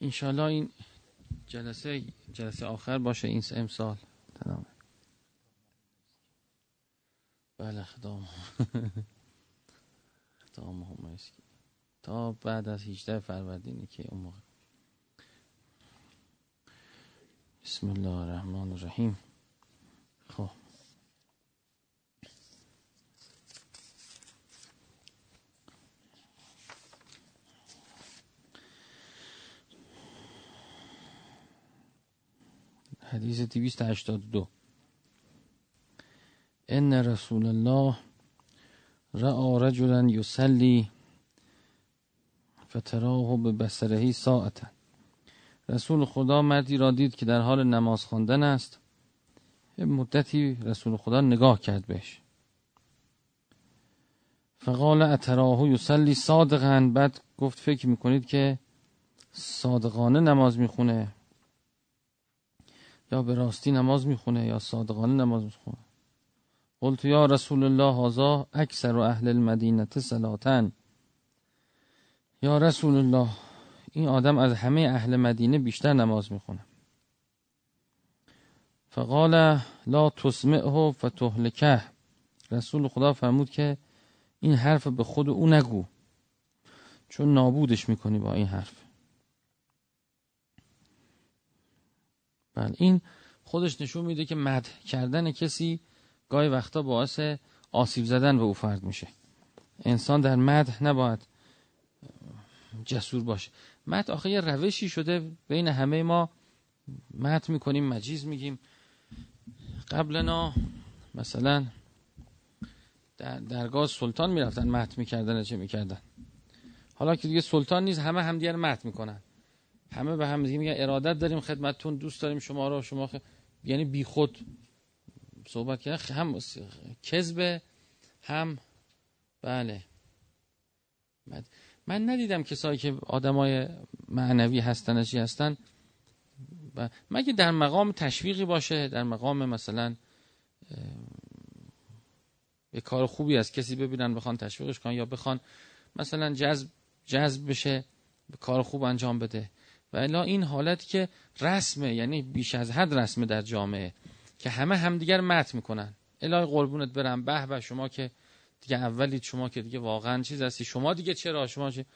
انشالله این جلسه جلسه آخر باشه این امسال. تمام. بله خدام خدام تا بعد از 18 فروردینی که اون موقع. بسم الله الرحمن الرحیم. خب. حدیث 282 ان رسول الله رأى رجلا يصلي فتراه به بسرهی ساعتا. رسول خدا مردی را دید که در حال نماز خواندن است. مدتی رسول خدا نگاه کرد بهش. فقال اتراه یصلی صادقا. بعد گفت فکر می‌کنید که صادقانه نماز می‌خونه؟ یا به راستی نماز می‌خونه یا صادقانه نماز می‌خونه. قلت یا رسول الله هذا اکثر و اهل المدینه صلاتن یا رسول الله این آدم از همه اهل مدینه بیشتر نماز می‌خونه. فقال لا تسمعه فتهلکه. رسول خدا فرمود که این حرف به خود او نگو چون نابودش می‌کنی با این حرف. بله. این خودش نشون میده که مد کردن کسی گاهی وقتا باعث آسیب زدن به او فرد میشه. انسان در مد نباید جسور باشه. مد آخه یه روشی شده بین همه ما. مد می‌کنیم مجیز میگیم. قبلنا مثلا در درگاه سلطان می‌رفتن مت می‌کردن چه می‌کردن؟ حالا که دیگه سلطان نیست همه همدیگر مت می‌کنن. همه به هم دیگه میگن ارادت داریم خدمتتون دوست داریم شما رو شما خ... یعنی بی خود صحبت کردن. هم کذب هم بله. من ندیدم کسایی که آدمای معنوی هستن چی هستن. مگه در مقام تشویقی باشه؟ در مقام مثلا به کار خوبی از کسی ببینن بخوان تشویقش کنن یا بخوان مثلا جذب جذب بشه به کار خوب انجام بده. و الا این حالتی که رسمه یعنی بیش از حد رسمه در جامعه که همه همدیگر مت می‌کنن. الهی قربونت برم به به شما که دیگه اولید شما که دیگه واقعا چیز هستی. شما دیگه چرا؟ شما چه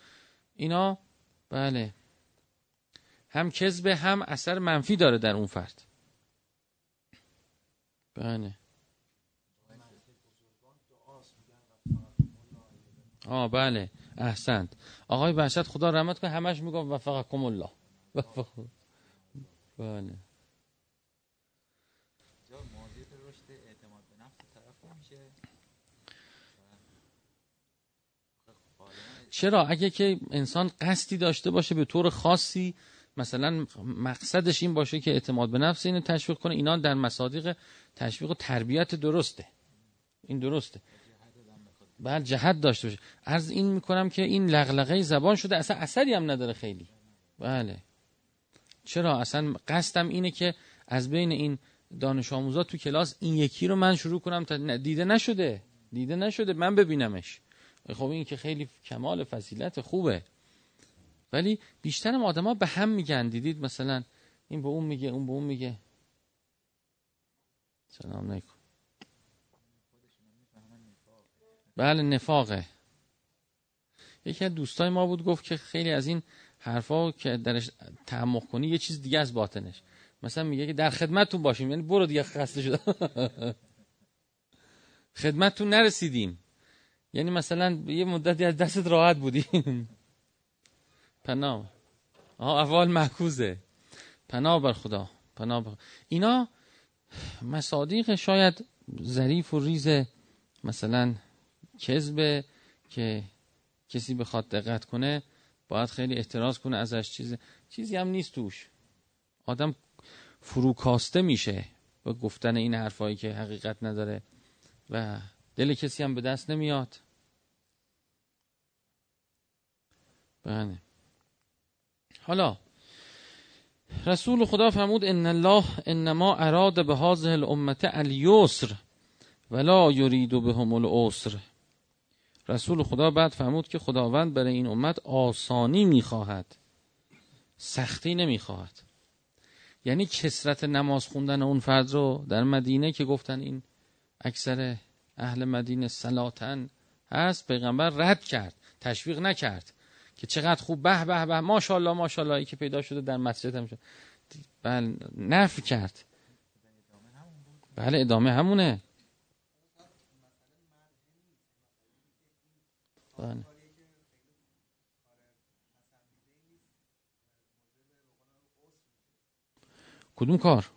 اینا بله. هم کذب هم اثر منفی داره در اون فرد. بله. آه بله. احسنت. آقای بحشت خدا رحمت کنه همش می‌گفت کم الله. بله. چرا؟ اگه که انسان قصدی داشته باشه به طور خاصی مثلا مقصدش این باشه که اعتماد به نفس اینو تشویق کنه اینا در مصادیق تشویق و تربیت درسته. این درسته. بعد جهت داشته باشه. از این می‌کنم که این لغلقه زبان شده اصلا اثری هم نداره خیلی. بله. چرا؟ اصلا قصدم اینه که از بین این دانش آموزا تو کلاس این یکی رو من شروع کنم تا دیده نشده. دیده نشده. من ببینمش. خب این که خیلی کمال فضیلت خوبه. ولی بیشتر آدما به هم میگن. دیدید مثلا این به اون میگه اون به اون میگه. سلام علیکم. بله نفاقه. یکی از دوستای ما بود گفت که خیلی از این حرفا که درش تعمق کنی یه چیز دیگه از باطنش. مثلا میگه که در خدمتتون باشیم. یعنی برو دیگه خسته شده خدمتتون نرسیدیم. یعنی مثلا یه مدتی از دستت راحت بودی پناه. آها اول محکوزه پناه بر خدا. پناه بر اینا مصادیق شاید ظریف و ریز مثلا کذبه که کسی بخواد دقت کنه. باید خیلی احتراز کنه ازش. چیز چیزی هم نیست توش. آدم فروکاسته میشه با گفتن این حرفایی که حقیقت نداره و دل کسی هم به دست نمیاد. بله. حالا رسول خدا فرمود ان الله انما اراد به هذه الامه الیسر ولا یرید بهم العسر. رسول خدا بعد فرمود که خداوند برای این امت آسانی می‌خواهد سختی نمی‌خواهد. یعنی کسرت نماز خوندن اون فرد رو در مدینه که گفتن این اکثر اهل مدینه سلاتن هست پیغمبر رد کرد تشویق نکرد که چقدر خوب به به به ماشاءالله ماشاءالله ای که پیدا شده در مسجد هم شد. بله نفی کرد. بله ادامه همونه. بله. کدوم کار؟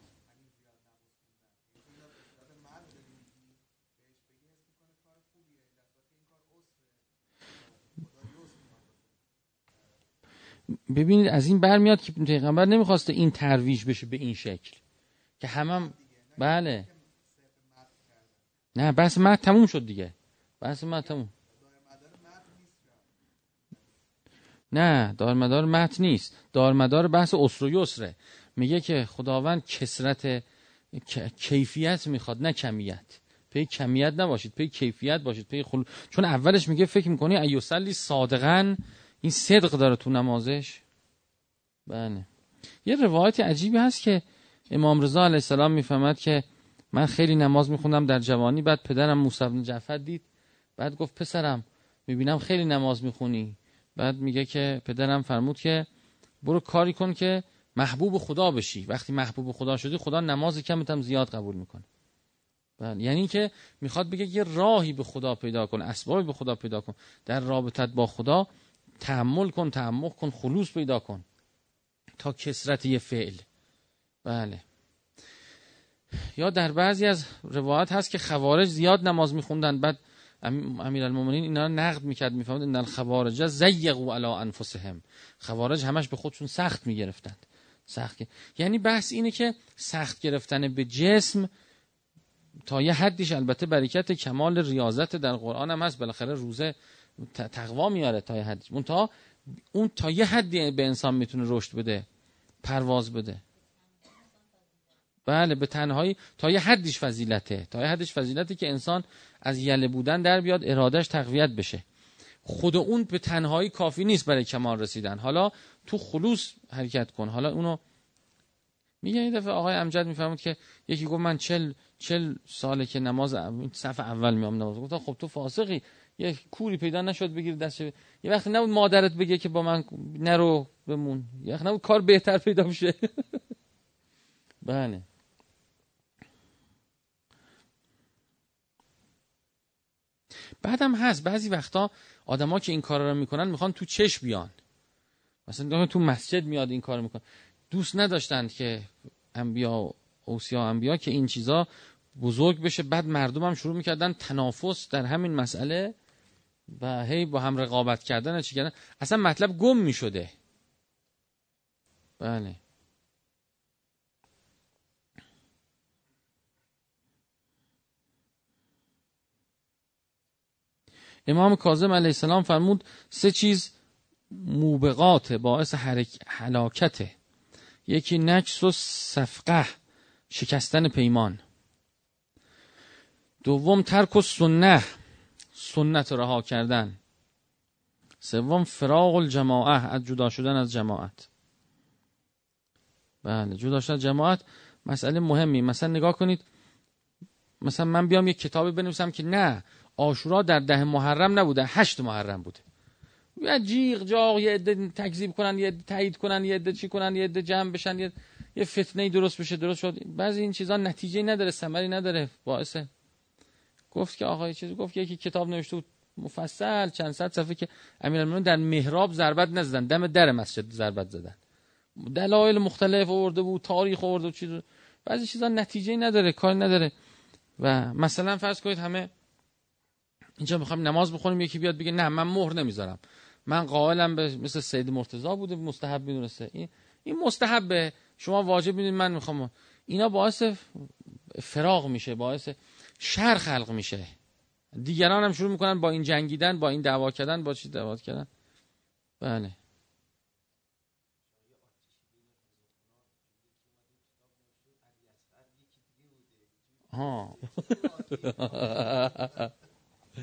ببینید از این برمیاد که پیغمبر نمی‌خواسته این ترویج بشه به این شکل. که همم بله. نه بس مد تموم شد دیگه. بس مد تموم. نه دارمدار مت نیست. دارمدار بحث اسر و یسره. میگه که خداوند کسرت کیفیت می‌خواد نه کمیت. پی کمیت نباشید پی کیفیت باشید پی خل... چون اولش میگه فکر می‌کنی ایوسلی صادقا این صدق داره تو نمازش؟ بله. یه روایت عجیبی هست که امام رضا علیه السلام می‌فهمد که من خیلی نماز میخوندم در جوانی بعد پدرم موسی بن جعفر دید. بعد گفت پسرم می‌بینم خیلی نماز می‌خونی. بعد میگه که پدرم فرمود که برو کاری کن که محبوب خدا بشی. وقتی محبوب خدا شدی خدا نماز کمت هم زیاد قبول می‌کنه. بله یعنی که می‌خواد بگه یه راهی به خدا پیدا کن اسبابی به خدا پیدا کن. در رابطت با خدا تحمل کن تعمق کن خلوص پیدا کن. تا کسرت یه فعل. بله. یا در بعضی از روایات هست که خوارج زیاد نماز میخوندن بعد امیرالمومنین اینا نقد می‌کرد می‌فهمد ان الخوارج زیغوا علی انفسهم. خوارج همش به خودشون سخت می‌گرفتند. سخت یعنی بحث اینه که سخت گرفتن به جسم تا یه حدیش البته برکت کمال ریاضت در قرآن هم هست. بالاخره روزه تقوا میاره تا یه حدیش اون تا اون تا یه حدی به انسان می‌تونه رشد بده پرواز بده. بله به تنهایی تا یه حدیش فضیلته. تا یه حدیش فضیلته که انسان از یله بودن در بیاد ارادش تقویت بشه. خود اون به تنهایی کافی نیست برای کمال رسیدن. حالا تو خلوص حرکت کن. حالا اونو میگه این دفعه آقای امجد می‌فهمد که یکی گفت من چل, چل ساله که نماز صف اول میام نماز. گفتم خب تو فاسقی. یه کوری پیدا نشد بگیر دست. یه وقتی نبود مادرت بگه که با من نرو بمون. یه وقتی نبود کار بهتر پیدا میشه بله. بعدم هست. بعضی وقتا آدما که این کارا رو می‌کنن می‌خوان تو چش بیان. مثلا تو مسجد میاد این کار می‌کنه دوست نداشتند که انبیا اوسیا انبیا که این چیزا بزرگ بشه. بعد مردم هم شروع می‌کردن تنافس در همین مسئله و هی با هم رقابت کردن چی کردن. اصلا مطلب گم می‌شده. بله. امام کاظم علیه السلام فرمود سه چیز موبقات باعث حلاکته یکی نکس و صفقه شکستن پیمان. دوم ترک و سنه سنت رها کردن. سوم فراغ الجماعه از جدا شدن از جماعت. بله جدا شدن جماعت مسئله مهمی. مثلا نگاه کنید مثلا من بیام یک کتابی بنویسم که نه آشورا در ده محرم نبوده هشت محرم بوده. یه جیغ جاغ یه عده تکذیب کنن یه تایید کنن یه عده چی کنن یه عده جمع بشن یه یه فتنه درست بشه درست شد. بعضی این چیزا نتیجه نداره ثمری نداره باعثه. گفت که آقا چیزی گفت یکی کتاب نوشته بود مفصل چند صد صفحه که امیرالمومنین در محراب ضربت نزدن دم در مسجد ضربت زدن. دلایل مختلف آورده بود تاریخ آورده بود چیز. بعضی چیزا نتیجه نداره کار نداره. و مثلا فرض کنید همه اینجا می‌خوایم نماز بخونیم یکی بیاد بگه نه من مهر نمی‌ذارم. من قائلم به مثل سید مرتضی بوده مستحب می‌دونسته. این این مستحبه. شما واجب می‌دونید من می‌خوام اینا باعث فراغ میشه باعث شر خلق میشه. دیگران هم شروع می‌کنن با این جنگیدن با این دعوا کردن با چی دعوا کردن؟ بله. ها.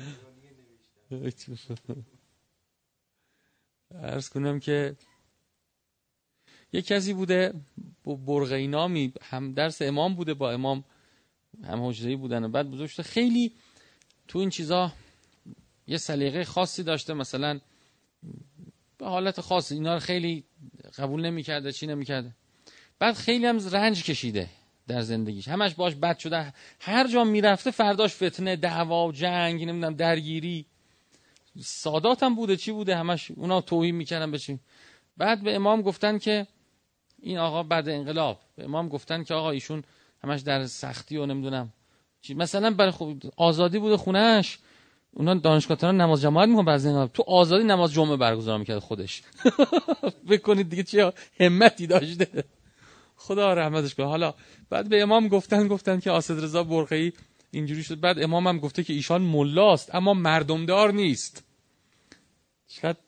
ارز کنم که یه کسی بوده برغی نامی هم درس امام بوده با امام هم حجره بودن و بعد بزرگ شده خیلی تو این چیزا یه سلیقه خاصی داشته مثلا به حالت خاصی اینا رو خیلی قبول نمی‌کرده چی نمی‌کرده. بعد خیلی هم رنج کشیده. در زندگیش. همش باش بد شده. هر جا می‌رفته فرداش فتنه دعوا جنگ نمی‌دونم درگیری. سادات هم بوده چی بوده؟ همش اونا توهین می‌کردن بچین بعد به امام گفتن که این آقا بعد انقلاب. به امام گفتن که آقا ایشون همش در سختی و نمی‌دونم چی. مثلا برای خب آزادی بوده خونهش اونا دانشگاه تهران نماز جماعت می‌کنن بعضی انقلاب. تو آزادی نماز جمعه برگزار می‌کرد خودش. بکنید دیگه چه همتی داشته. خدا رحمتش کنه. حالا بعد به امام گفتن گفتن که آسد رضا برقی اینجوری شد. بعد امام هم گفته که ایشان ملاست اما مردمدار نیست. چقدر؟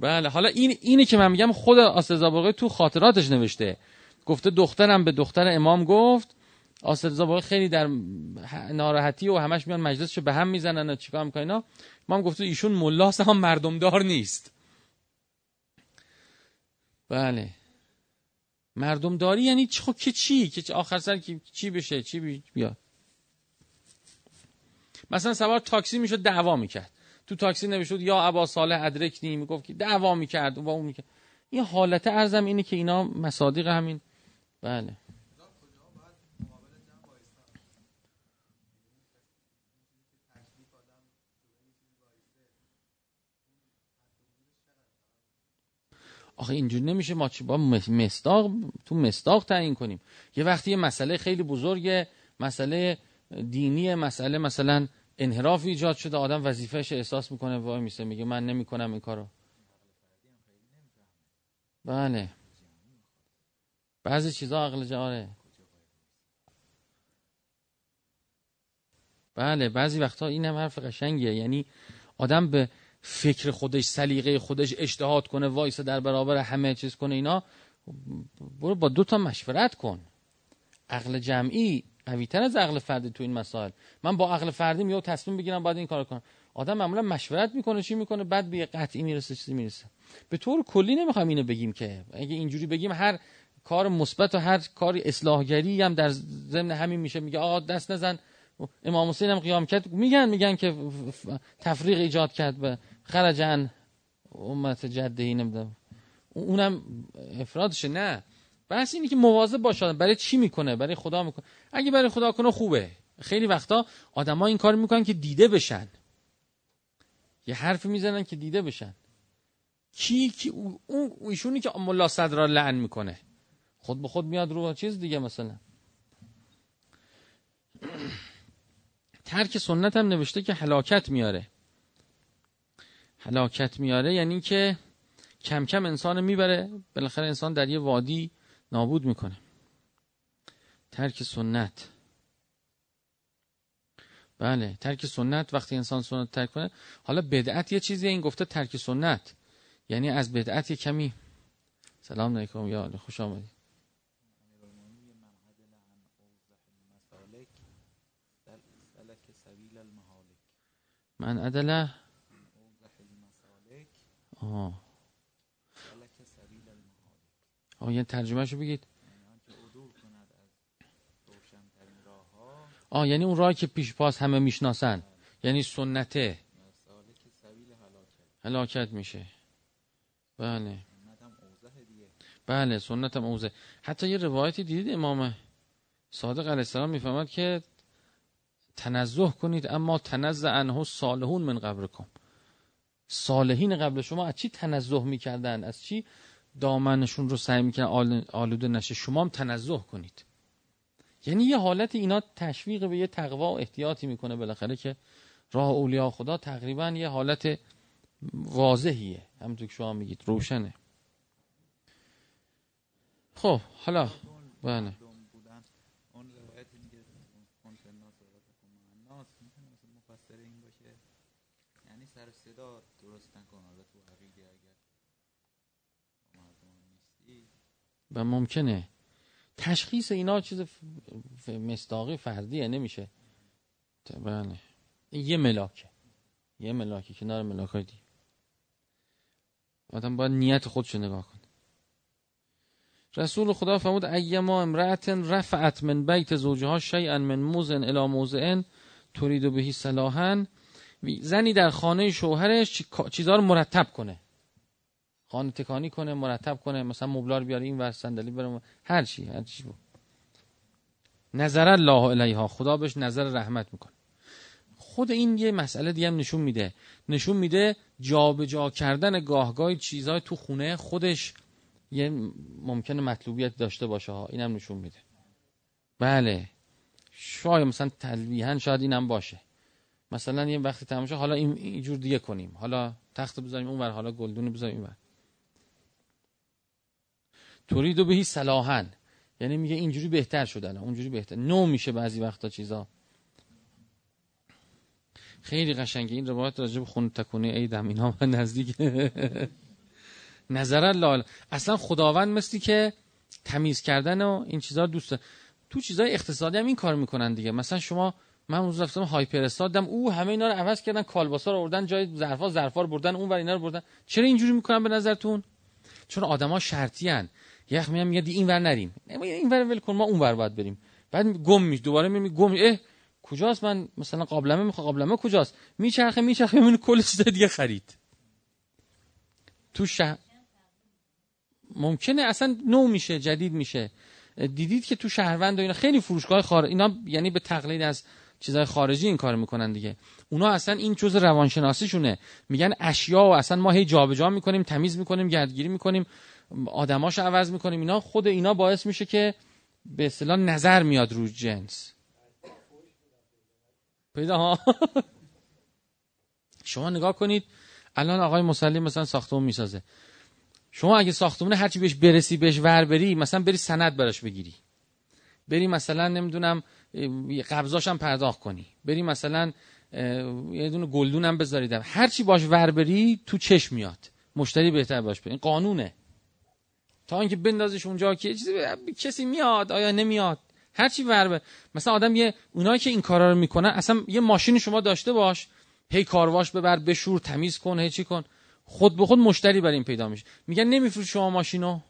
بله حالا این اینی که من میگم خود آسرزا برقی تو خاطراتش نوشته. گفته دخترم به دختر امام گفت آسرزا برقی خیلی در ناراحتی و همش میان مجلسشو به هم می‌زنن و چیکار می‌کنن امام گفته ایشون ملاست اما مردمدار نیست. بله. مردم داری یعنی خب که چی؟ که آخر سر چی بشه؟ چی بیاد مثلا سوار تاکسی می‌شد دعوا می‌کرد. تو تاکسی نمی‌شد یا ابا صالح ادرکنی می‌گفت که دعوا می‌کرد و اون می‌کرد. این حالت ارزم اینه که اینا مصادیق همین. بله. آخه اینجوری نمیشه ما چی با مستاق تو مستاق تعیین کنیم. یه وقتی یه مسئله خیلی بزرگه مسئله دینی مسئله مثلا انحراف ایجاد شده آدم وظیفهش احساس می‌کنه وای میسه میگه من نمی‌کنم این کارو. بله. بعضی چیزا عقل جاره بله بعضی وقتا این هم حرف قشنگیه. یعنی آدم به فکر خودش سلیقه خودش اجتهاد کنه وایس در برابر همه چیز کنه اینا. برو با دو تا مشورت کن. عقل جمعی قویتر از عقل فردی تو این مسائل. من با عقل فردی میو تصمیم بگیرم باید این کار کنم. آدم معمولا مشورت می‌کنه چی می‌کنه؟ بعد به قطعی می‌رسه چیزی می‌رسه. به طور کلی نمی‌خوام اینو بگیم که اگه اینجوری بگیم هر کار مثبت و هر کار اصلاحگری هم در ضمن همین میشه میگه آقا دست نزن. امام حسین هم قیام کرد. میگن میگن که تفریق ایجاد کرد به خرجن امت جده نمی‌دونم. اونم افرادشه نه. بحث اینه که مواظب باشه برای چی می‌کنه؟ برای خدا می‌کنه. اگه برای خدا کنه خوبه. خیلی وقتا آدما این کار می‌کنن که دیده بشن. یه حرفی می‌زنن که دیده بشن. کی کی اون ایشونی که ملا صدرا لعن می‌کنه. خود به خود میاد رو چیز دیگه مثلا. ترک سنت هم نوشته که هلاکت میاره. هلاکت میاره یعنی که کم کم انسان می‌بره بالاخره انسان در یه وادی نابود می‌کنه. ترک سنت. بله ترک سنت وقتی انسان سنت ترک کنه حالا بدعت یه چیزی این گفته ترک سنت. یعنی از بدعت یه کمی. سلام علیکم یا خوش آمدید. من عدله آه. آه یه ترجمهشو بگید. آه یعنی اون راهی که پیش پاس همه می‌شناسن. یعنی سنته. هلاکت میشه. بله. بله سنت هم اوزه حتی یه روایتی دیدید امام صادق علیه السلام می‌فهمد که تنزه کنید اما تنزه انه صالحون من قبرکم. صالحین قبل شما از چی تنزه می‌کردن؟ از چی دامنشون رو سعی می‌کنن آلوده نشه. شما هم تنزه کنید. یعنی یه حالت اینا تشویق به یه تقوا و احتیاطی می‌کنه بالاخره که راه اولیاء خدا تقریبا یه حالت واضحیه. همونطور که شما میگید روشنه. خب حالا بله. و ممکنه. تشخیص اینا چیز مستاقی فردیه نمیشه. بله. یه ملاکه. یه ملاکه کنار ملاک های آدم باید نیت خودشو نگاه کنه. رسول خدا فرمود ایما امرأت رفعت من بیت زوجها شیئا من موزن الی موزن ترید بهی صلاحا. زنی در خانه شوهرش چیزها رو مرتب کنه. خانه تکانی کنه مرتب کنه مثلا مبلار بیاره این ور صندلی بره هر چی هر چی بود. نظر الله الیها خدا بهش نظر رحمت می‌کنه. خود این یه مسئله دیگه هم نشون میده. نشون میده جابجا جا کردن گاهگاه چیزهای تو خونه خودش یه ممکنه مطلوبیت داشته باشه ها. اینم نشون میده. بله. شاید مثلا تلویحا شاید اینم باشه. مثلا یه وقتی تماشا حالا این اینجور دیگه کنیم. حالا تخت بذاریم اونور حالا گلدون بذاریم اینور تورید بهی صلاحن یعنی میگه اینجوری بهتر شدن اونجوری بهتر. نو میشه بعضی وقتا چیزا. خیلی قشنگه این روایت راجب خون تکونه عیدم اینا نزدیک. نظر لال. اصلا خداوند مثلی که تمیز کردن و این چیزا دوست تو چیزای اقتصادی هم این کار می‌کنن دیگه. مثلا شما من روز رفتم هایپر استادم او همه اینا رو عوض کردن کالباسا رو آوردن جای ظرفا ظرفا رو بردن اون ور اینا رو بردن. چرا اینجوری می‌کنن به نظرتون؟ چون آدما شرطی ان یخ میام میگه این ور نریم این ور ول کن ما اون ور باید بریم. بعد گم میش دوباره میگم گم اه کجاست من؟ مثلا قابلمه می‌خوام قابلمه کجاست؟ میچرخه میچرخه من کل دیگه خرید. تو شهر ممکنه اصلا نو میشه جدید میشه. دیدید که تو شهروند و اینا خیلی فروشگاه خارج اینا یعنی به تقلید از چیزهای خارجی این کار می‌کنن دیگه. اونا اصلا این جزء روانشناسیشونه. میگن اشیا و اصلا ما هی جابجا می‌کنیم تمیز می‌کنیم گردگیری می‌کنیم. آدماش عوض می‌کنیم. اینا خود اینا باعث میشه که به اصطلاح نظر میاد روی جنس. پیدا ها. شما نگاه کنید الان آقای مسلم مثلا ساختمون می‌سازه. شما اگه ساختمون هرچی بهش برسی بهش ور بری مثلا بری سند براش بگیری. بری مثلا نمی‌دونم قبضاش هم پرداخت کنی. بری مثلا یه دونه گلدون هم بذاریدم هرچی باش ور بری تو چشم میاد. مشتری بهتر باش این قانونه. تا اینکه بندازش اونجا که چیزی کسی میاد آیا نمیاد؟ هرچی ور بر مثلا آدم یه اونایی که این کارا رو می‌کنن اصلا یه ماشین شما داشته باش هی کارواش ببر بشور تمیز کن هی چی کن. خود به خود مشتری بر این پیدا میشه. میگن نمیفروش شما ماشینو.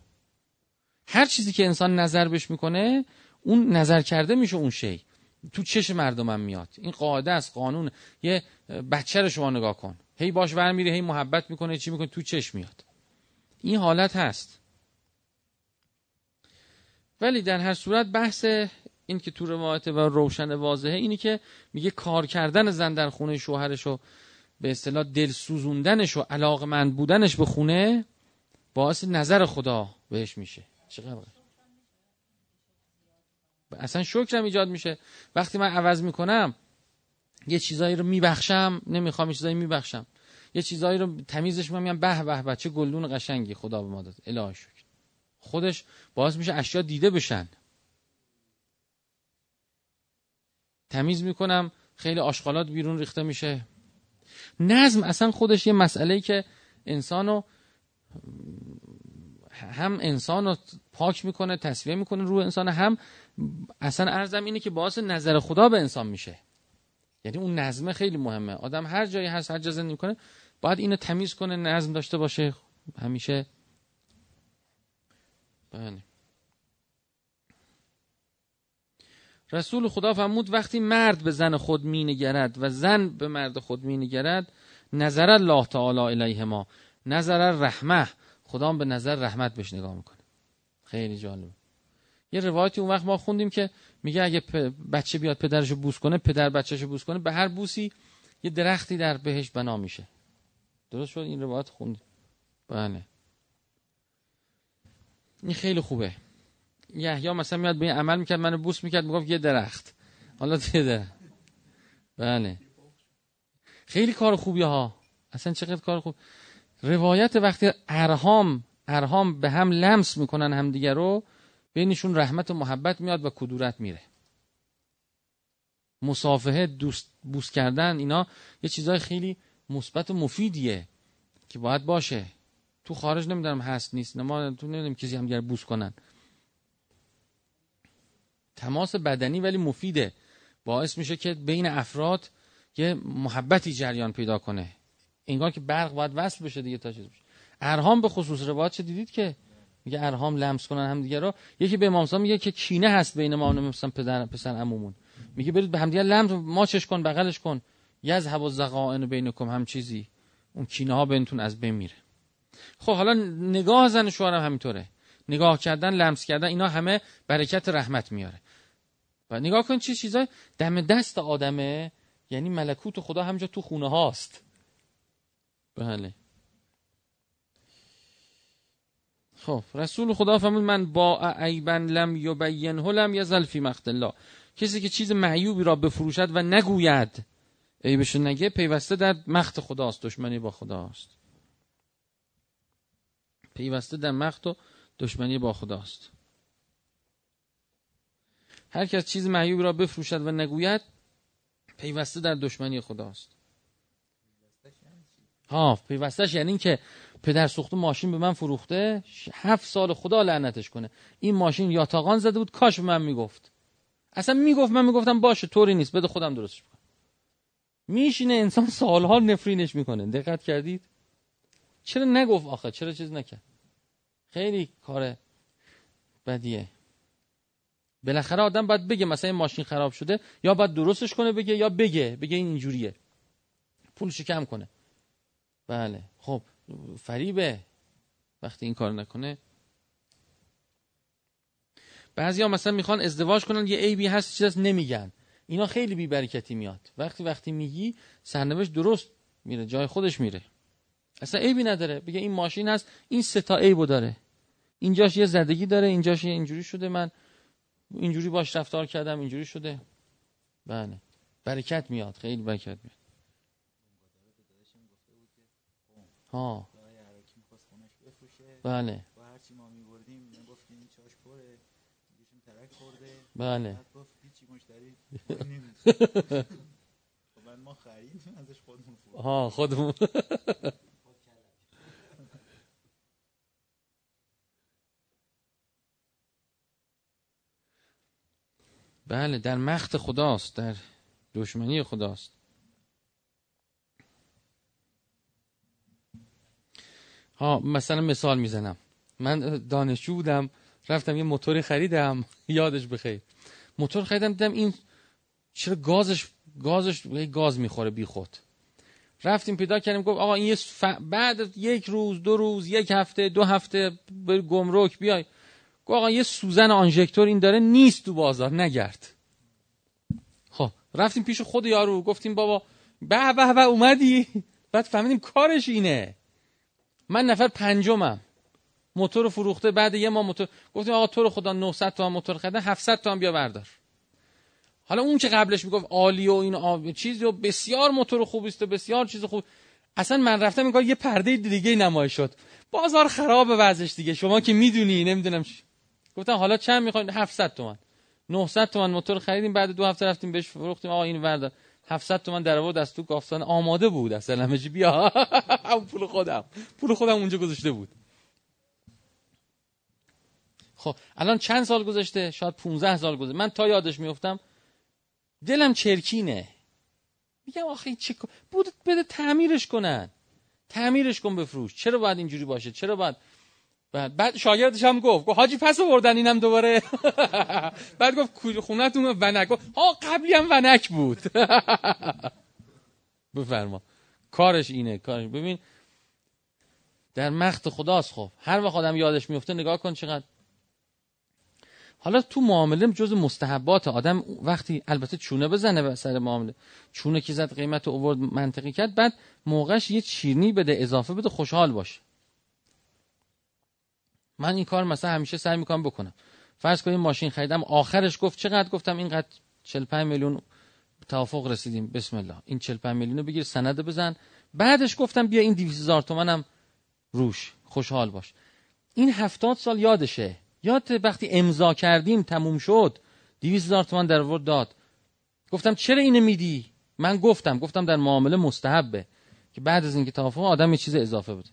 هر چیزی که انسان نظر بهش می‌کنه اون نظر کرده میشه اون شی. تو چش مردمم میاد. این قاعده است قانون. یه بچه رو شما نگاه کن. هی باش ور میره هی محبت می‌کنه چی می‌کنه تو چش میاد. این حالت هست. ولی در هر صورت بحث این که تو روایت و روشن واضحه اینی که میگه کار کردن زن در خونه شوهرش و به اصطلاح دل سوزوندنش و علاقمند بودنش به خونه باعث نظر خدا بهش میشه. چقدر اصلا شکرم ایجاد میشه. وقتی من عوض می‌کنم یه چیزایی رو میبخشم نمی‌خوام یه چیزایی میبخشم. یه چیزایی رو تمیزش میگم به به به چه گلدون قشنگی خدا به ما داد. الهی خودش باعث میشه اشیا دیده بشن. تمیز می‌کنم خیلی آشغالات بیرون ریخته میشه. نظم اصلا خودش یه مسئله که انسانو هم انسان رو پاک می‌کنه تصویه می‌کنه رو انسان هم اصلا ارزم اینه که باعث نظر خدا به انسان میشه. یعنی اون نظمه خیلی مهمه. آدم هر جایی هست هر جا زندگی کنه باید اینو تمیز کنه نظم داشته باشه. همیشه بله. رسول خدا فرمود وقتی مرد به زن خود مینگرد و زن به مرد خود مینگرد نظر الله تعالی الیه ما نظر رحمه خدا به نظر رحمت بهش نگاه می‌کنه. خیلی جالب یه روایتی اون وقت ما خوندیم که میگه اگه بچه بیاد پدرشو بوس کنه پدر بچهشو بوس کنه به هر بوسی یه درختی در بهش بنا میشه. درست شد؟ این روایت خوندیم. بله. این خیلی خوبه. یحیی مثلا میاد به این عمل می‌کرد منو بوس می‌کرد می‌گفت یه درخت. حالا یه درخت. بله. خیلی کار خوبی ها. اصلا چقدر کار خوب. روایت وقتی ارهام ارهام به هم لمس می‌کنن همدیگه رو بینشون رحمت و محبت میاد و کدورت میره. مسافه دوست بوس کردن اینا یه چیزای خیلی مثبت و مفیدیه که باید باشه. تو خارج نمی‌دونم هست نیست ما تو نمی‌دونم کسی هم بوس کنن. تماس بدنی ولی مفیده. باعث میشه که بین افراد یه محبتی جریان پیدا کنه. انگار که برق باید وصل بشه دیگه تا چیز بشه. ارهام به خصوص روایت چه دیدید که میگه ارهام لمس کنن هم دیگه رو؟ یکی به امام میگه که کینه هست بین ما مثلا پدر پسر عمومون. میگه برید به همدیگه لمس ماچش کن بغلش کن. یذهب الزقائن بینکم هم چیزی. اون کینه ها بینتون از بین میره. خب حالا نگاه زن شوهرم همینطوره. نگاه کردن لمس کردن اینا همه برکت رحمت میاره. و نگاه کن چه چیزای دم دست آدمه یعنی ملکوت خدا همجا تو خونه هاست. بله. خب رسول خدا فرمود من با عیبن لم یبینه لم یزل فی مقت الله. کسی که چیز معیوبی را بفروشد و نگوید عیبش نگه پیوسته در مخت خداست دشمنی با خداست. پیوسته در مخت و دشمنی با خداست. هر کس چیز معیوبی را بفروشد و نگوید پیوسته در دشمنی خداست. ها پیوستش یعنی که پدر سوخته ماشین به من فروخته هفت سال خدا لعنتش کنه. این ماشین یا تاقان زده بود کاش به من می‌گفت. اصلا می‌گفت من می‌گفتم باشه طوری نیست بده خودم درستش بکنم میشینه انسان سالها نفرینش می‌کنه. دقت کردید؟ چرا نگفت آخه؟ چرا چیز نکرد؟ خیلی کار بدیه. بالاخره آدم باید بگه مثلا این ماشین خراب شده یا باید درستش کنه بگه یا بگه بگه این اینجوریه. پولش کم کنه. بله. خب فریبه. وقتی این کار نکنه. بعضی ها مثلا می‌خوان ازدواج کنن یه عیبی هست چیز نمیگن. اینا خیلی بیبرکتی میاد. وقتی وقتی میگی سرنوشت درست میره جای خودش میره. اصلا عیبی نداره. بگه این ماشین هست این سه تا عیبو داره. اینجاش یه زدگی داره اینجاش یه اینجوری شده. من اینجوری باش رفتار کردم اینجوری شده. بله. برکت میاد خیلی برکت میاد. ها. بله. بله. ما خرید ازش خودمون ها خودمون. بله در مخت خداست در دشمنی خداست. ها مثلا مثال می‌زنم. من دانشجو بودم رفتم یه موتوری خریدم. یادش بخیر. موتور خریدم دیدم این چرا گازش گازش گاز می‌خوره بی خود. رفتیم پیدا کردیم گفت آقا این یه بعد یک روز دو روز یک هفته دو هفته به گمرک بیای. گفت آقا یه سوزن آنژکتور این داره نیست تو بازار نگرد. خب رفتیم پیش خود یارو گفتیم بابا به به به اومدی؟ بعد فهمیدیم کارش اینه. من نفر پنجمم. موتور فروخته بعد یه ما موتور گفتیم آقا تو رو خدا 900 تومن موتور خریدن 700 تومن بیا بردار. حالا اون که قبلش می‌گفت عالی و این آب چیزی و بسیار موتور خوبی است و بسیار چیز خوب. اصلا من رفتم میگم یه پرده دیگه نمایش شد. بازار خراب وضعش دیگه. شما که می‌دونی نمی‌دونم چی. گفتم حالا چند می‌خواین 700 تومن 900 تومن موتور خریدیم بعد دو هفته رفتیم بهش فروختیم. آقا این وردا. 700 تومن در آورد از تو گافتن آماده بود. اصلا همه بیا. پول خودم. پول خودم اونجا گذاشته بود. خب الان چند سال گذشته؟ شاید 15 سال گذشته. من تا یادش میفتم دلم چرکینه. میگم آخه چه بود بده تعمیرش کنن. تعمیرش کن بفروش. چرا باید اینجوری باشه؟ چرا باید بعد بعد شاگردش هم گفت گفت حاجی پس آوردن اینم دوباره؟ بعد گفت خونتون ونک. ها قبلی هم ونک بود. بفرما. کارش اینه کارش. ببین در مخت خداست خب. هر وقت آدم یادش میفته نگاه کن چقدر. حالا تو معامله جز مستحبات آدم وقتی البته چونه بزنه به سر معامله. چونه که زد قیمت اوورد منطقی کرد. بعد موقعش یه چیرنی بده اضافه بده خوشحال باشه. من این کار مثلا همیشه سعی می‌کنم بکنم. فرض کنیم ماشین خریدم آخرش گفت چقدر گفتم اینقدر 45 میلیون توافق رسیدیم. بسم الله. این 45 میلیون رو بگیر سند بزن. بعدش گفتم بیا این 200 هزار تومنم روش. خوشحال باش. این هفتاد سال یادشه. یاد وقتی امضا کردیم تموم شد. 200 هزار تومان در ورد داد. گفتم چرا اینو میدی؟ من گفتم. گفتم در معامله مستحبه. که بعد از اینکه توافق آدم یه چیز اضافه بده.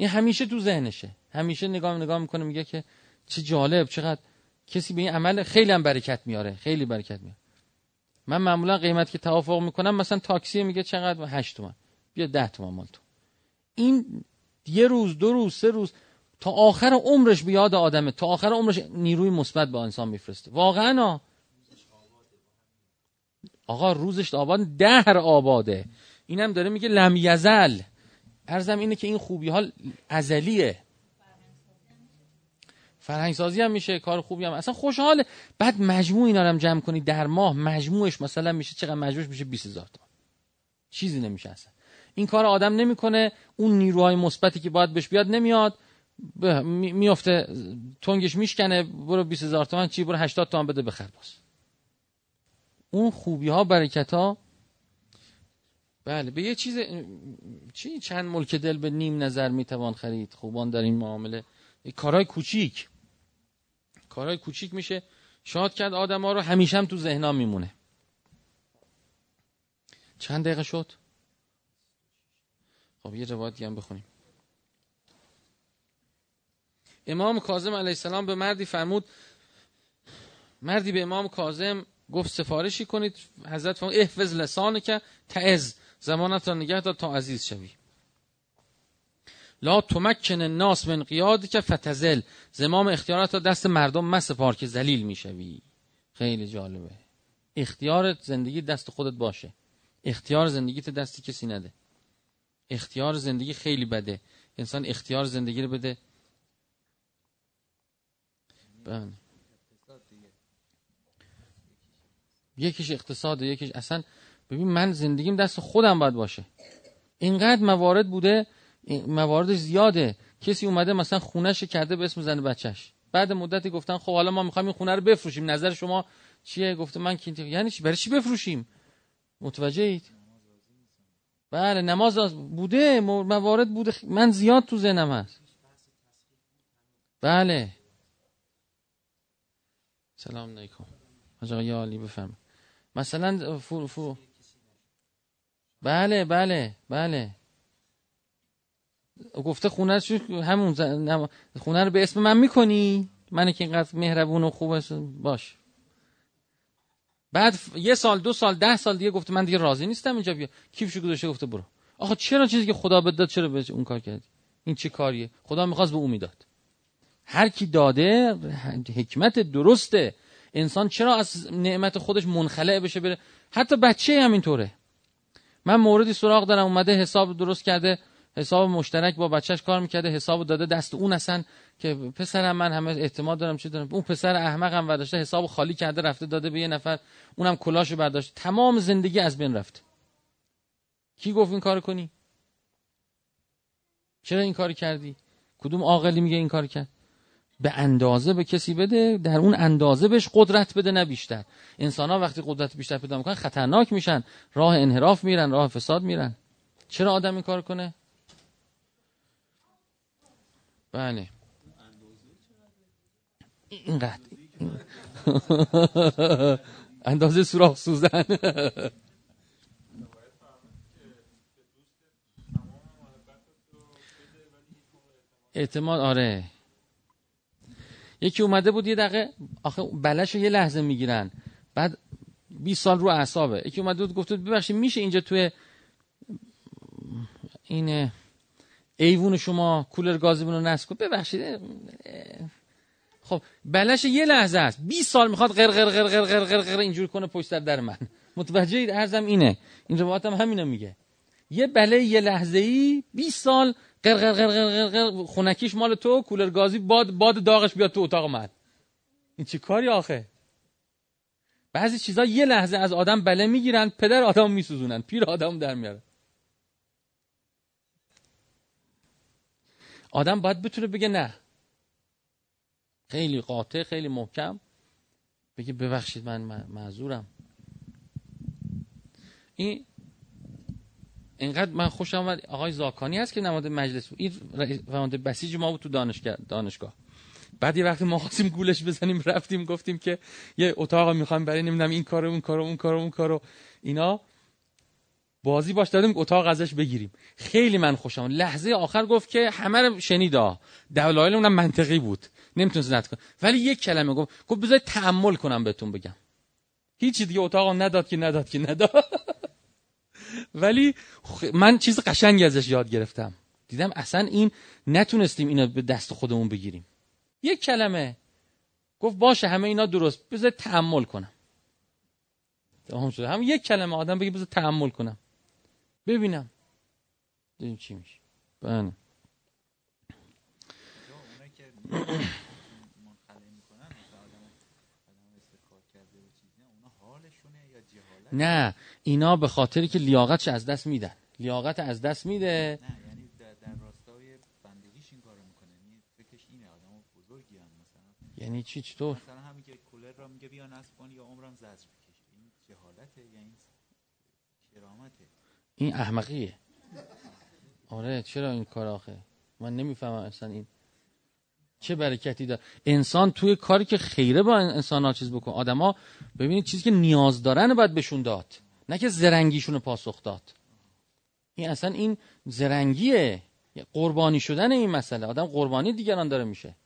این همیشه تو ذهنشه. همیشه نگاه نگاه می‌کنه میگه که چه جالب چقدر کسی به این عمل خیلی هم برکت میاره. خیلی برکت میاره. من معمولا قیمت که توافق می‌کنم مثلا تاکسی میگه چقدر؟ 8 تومن بیا 10 تومن مال تو. این یه روز دو روز سه روز تا آخر عمرش به یاد آدمه. تا آخر عمرش نیروی مثبت به انسان میفرسته. واقعا آقا روزش آباد دهر آباده. اینم داره میگه لم یزل. ارزم اینه که این خوبی ها ازلیه. فرهنگ سازی هم میشه کار خوبی هم. اصلا خوشحاله بعد مجموع اینا رو جمع کنی در ماه مجموعش مثلا میشه چقدر مجموعش میشه؟ 20000 تومان. چیزی نمیشه اصلا. این کار آدم نمی‌کنه. اون نیروهای مثبتی که باید بهش بیاد نمیاد. میفته تنگش میشکنه. برو 20000 تومان چی؟ برو 80 تومان بده بخر باز اون خوبی ها برکت ها بله به یه چیز چی؟ چند ملک دل به نیم نظر می‌توان خرید. خوبان در این معامله. کارهای کوچیک. کارهای کوچیک میشه. شاد کرد آدم ها رو همیشه هم تو ذهنا میمونه. چند دقیقه شد؟ خب یه روایتی هم بخونیم. امام کاظم علیه السلام به مردی فرمود مردی به امام کاظم گفت سفارشی کنید. حضرت فرمود احفظ لسان که تعز. زمانت را نگه داد تا عزیز شوی. لا تمکن الناس من قیاد که فتزل. زمام اختیارات را دست مردم مسپار که ذلیل می‌شوی خیلی جالبه. اختیار زندگی دست خودت باشه. اختیار زندگی تو دستی کسی نده. اختیار زندگی خیلی بده. انسان اختیار زندگی رو بده. بله. یکیش اقتصاد یکیش اصلا ببین من زندگیم دست خودم باید باشه. اینقدر موارد بوده مواردش زیاده. کسی اومده مثلا خونهش کرده به اسم زن بچهش. بعد مدتی گفتن خب حالا ما می‌خوایم این خونه رو بفروشیم. نظر شما چیه؟ گفته من کی یعنی چی؟ برای چی بفروشیم؟ متوجه اید بله نماز بوده موارد بوده. من زیاد تو ذهنم هست. بله. سلام علیکم. حاج عالی بفرمایید. مثلا فو فو بله بله بله. گفته خونه همون خونه رو به اسم من می‌کنی؟ من که اینقدر مهربون و خوب باش. بعد یه سال دو سال ده سال دیگه گفته من دیگه راضی نیستم اینجا بیا کیفشو گذاشته گفته برو. آخه چرا چیزی که خدا بده داد چرا به اون کار کردی؟ این چه کاریه؟ خدا می‌خواست به اون می‌داد. هر کی داده حکمت درسته. انسان چرا از نعمت خودش منخلع بشه بره؟ حتی بچه همینطوره من موردی سراغ دارم اومده حساب درست کرده حساب مشترک با بچهش کار می‌کرده حساب داده دست اون اصلا که پسرم من همه اعتماد دارم چی دارم؟ اون پسر احمق هم برداشته حساب خالی کرده رفته داده به یه نفر اونم کلاشو برداشت. تمام زندگی از بین رفت. کی گفت این کار کنی؟ چرا این کار کردی؟ کدوم عاقلی میگه این کار کرد؟ به اندازه به کسی بده در اون اندازه بهش قدرت بده نه بیشتر. انسان ها وقتی قدرت بیشتر پیدا می‌کنن خطرناک میشن. راه انحراف میرن راه فساد میرن. چرا آدم این کار کنه؟ بله. اینقدر. اندازه سوراخ سوزن. اعتماد آره. یکی اومده بود یه دقیقه آخه بلش یه لحظه می‌گیرن. بعد 20 سال رو اعصابه. یکی اومده بود گفت ببخشید میشه اینجا توی این ایوون شما کولر گازمون رو نصب کن؟ ببخشید خب بلش یه لحظه است. 20 سال می‌خواد غر غر غر غر غر غر, غر اینجور کنه پشت در من. متوجه اید؟ ارزم اینه. این روایت هم همینو میگه. یه بله یه لحظه ای 20 سال غر غر غر غر غر خونکیش مال تو کولر گازی باد باد داغش بیاد تو اتاق من. این چی کاری آخه؟ بعضی چیزا یه لحظه از آدم بله می‌گیرن پدر آدم میسوزونن. پیر آدم در میارن آدم باید بتونه بگه نه. خیلی قاطع خیلی محکم. بگه ببخشید من معذورم. این اینقدر من خوشم آمد. آقای زاکانی هست که نماد مجلس بود. این فرمانده بسیج ما بود تو دانشگاه دانشگاه. بعد یه وقتی ما خواستیم گولش بزنیم رفتیم گفتیم که یه اتاق می‌خوایم برای نمی‌دونم این کارو اون کارو اون کارو اون کارو. اینا بازی باش دادیم اتاق ازش بگیریم. خیلی من خوشم لحظه آخر گفت که همه رو شنیدا دلایل اونم منطقی بود. نمی‌تونست رد کنه. ولی یک کلمه گفت. گفت بذارید تحمل کنم بهتون بگم. هیچی دیگه اتاق نداد که نداد که نداد. ولی من چیز قشنگی ازش یاد گرفتم. دیدم اصلا این نتونستیم اینا به دست خودمون بگیریم. یک کلمه. گفت باشه همه اینا درست. بذار تحمل کنم. تمام شده هم یک کلمه. آدم بگه بذار تحمل کنم. ببینم. ببینیم چی میشه. بله. نه. اینا به خاطری که لیاقتش از دست میدن. لیاقت از دست میده. نه یعنی یعنی یعنی چی چطور؟ مثلا همین که کولر را میگه بیا نصب کن یا عمرم زجر بکش این جهالته یا این کرامته. این احمقیه. آره چرا این کار آخه؟ من نمی‌فهمم اصلا این چه برکتی داره. انسان توی کاری که خیره با انسان ها چیز بکن. آدما ببینید چیزی که نیاز دارن باید بهشون داد. نه که زرنگیشون پاسخ داد. این اصلا این زرنگیه. قربانی شدن این مسئله. آدم قربانی دیگران داره میشه.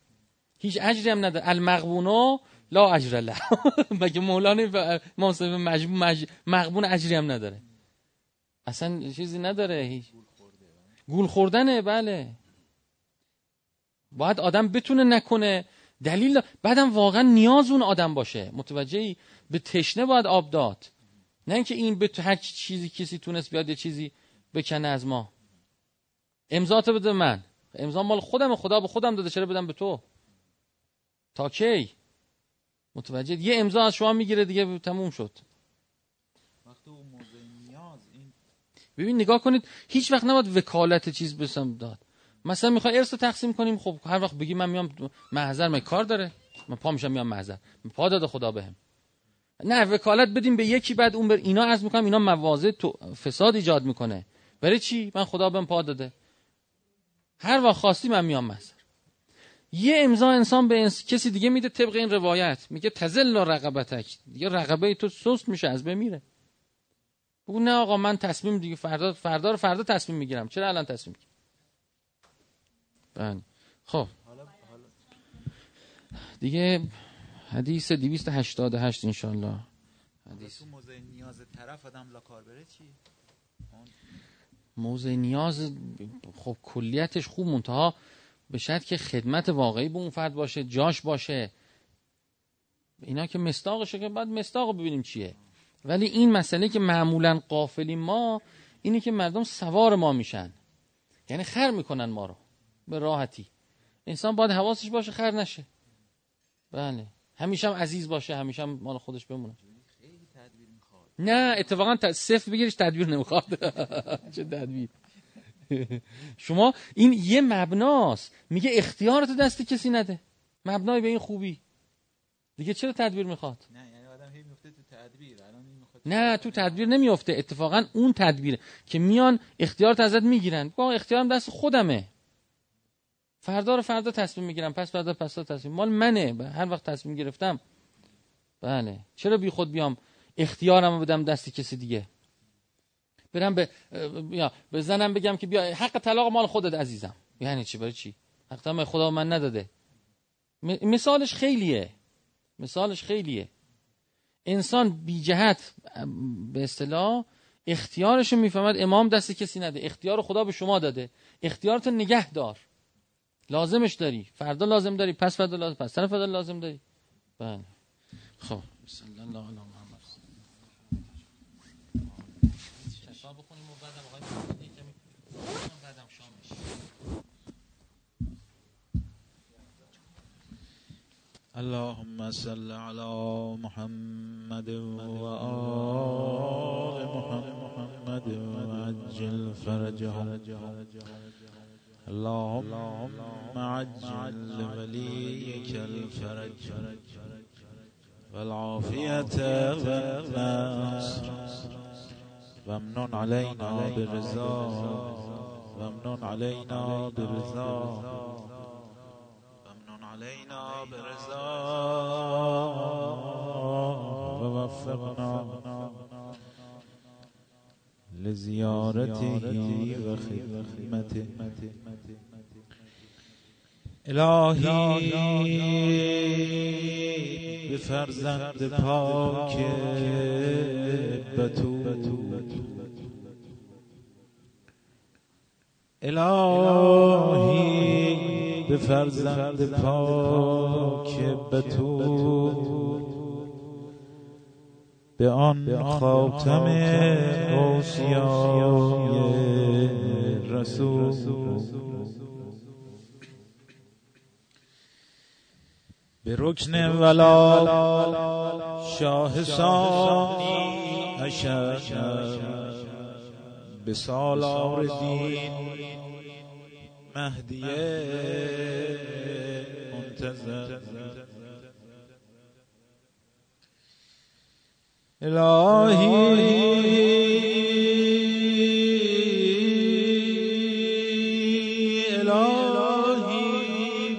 هیچ اجری هم نداره. المغبونو لا اجر له. مگه مولانا مغبون اجری هم نداره؟ اصلا چیزی نداره. هیچ. گول خوردنه بله. باید آدم بتونه نکنه. دلیل بعدم واقعا نیاز اون آدم باشه. متوجهی؟ به تشنه باید آب داد. نه اینکه این به هر چیزی کسی تونست بیاد یه چیزی بکنه از ما. امضا تو بده من. امضا مال خودم خدا به خودم داده چرا بدم به تو؟ تا کی؟ متوجه؟ یه امضا از شما می‌گیره دیگه تموم شد. ببین نگاه کنید هیچ وقت نباید وکالت چیز بسم داد. مثلا می‌خوای ارث تقسیم کنیم خب هر وقت بگی من میام محضر من کار داره. من پا میشم میام محضر. پا داده خدا بهم. نه وکالت بدیم به یکی بعد اون بر اینا از می‌کنم اینا مواضع تو فساد ایجاد می‌کنه. برای چی؟ من خدا بهم پا داده. هر وقت خواستی من میام محضر. یه امضا انسان به انس... کسی دیگه میده طبق این روایت. میگه تزل رقبتک. دیگه رقبه تو سست میشه از بمیره بگو نه آقا من تصمیم دیگه فردا فردا رو فردا تصمیم می‌گیرم. چرا الان تصمیم بله. خب. دیگه حدیث 288 انشالله حدیث. موضع نیاز طرف آدم لا کار بره چی؟ موضع نیاز خب کلیتش خوب منتها به شرط که خدمت واقعی به اون فرد باشه جاش باشه. اینا که مستاقشه که بعد مستاق ببینیم چیه. ولی این مسئله که معمولا قافلیم ما اینه که مردم سوار ما میشن. یعنی خر می‌کنن ما رو. به راحتی. انسان باید حواسش باشه خر نشه. بله. همیشه هم عزیز باشه همیشه هم مال خودش بمونه. نه اتفاقا صفر بگیرش تدبیر نمی‌خواد. چه تدبیر. شما این یه مبناست. میگه اختیارت دست کسی نده. مبنای به این خوبی. دیگه چرا تدبیر می‌خواد؟ نه یعنی آدم هی میفته تو تدبیر. نه تو تدبیر نمیفته. اتفاقا اون تدبیره که میان اختیارت ازت می‌گیرن. با اختیارم دست خودمه. فردا رو فردا تصمیم می‌گیرم. پس فردا پس تصمیم. مال منه. هر وقت تصمیم گرفتم. بله. چرا بی خود بیام؟ اختیارم بدم دست کسی دیگه. برم به یا به زنم بگم که بیا حق طلاق مال خودت عزیزم. یعنی چی؟ برای چی؟ حق طلاق خدا من نداده. مثالش خیلیه. مثالش خیلیه. انسان بی جهت به اصطلاح اختیارش رو می‌فهمد امام دست کسی نده. اختیار خدا به شما داده. اختیارت نگه دار. لازمش داری. فردا لازم داری. پس فردا لازم. پس فردا لازم داری. بله. خب. صلی الله شامش اللهم صل على محمد وآل محمد وعجل فرجهم. اللهم عجل لوليك الفرج والعافية والنصر وامنن علينا برضا وامنن علينا برضا وامنن علينا برضا ووفقنا لزيارته وخدمته الهی. به فرزند پاک بتو الهی به فرزند پاک بتو به آن خاتم اوسیای رسول. به رکن ولا شاه سانی اشد به سالار دین مهدی منتظر. الهی الهی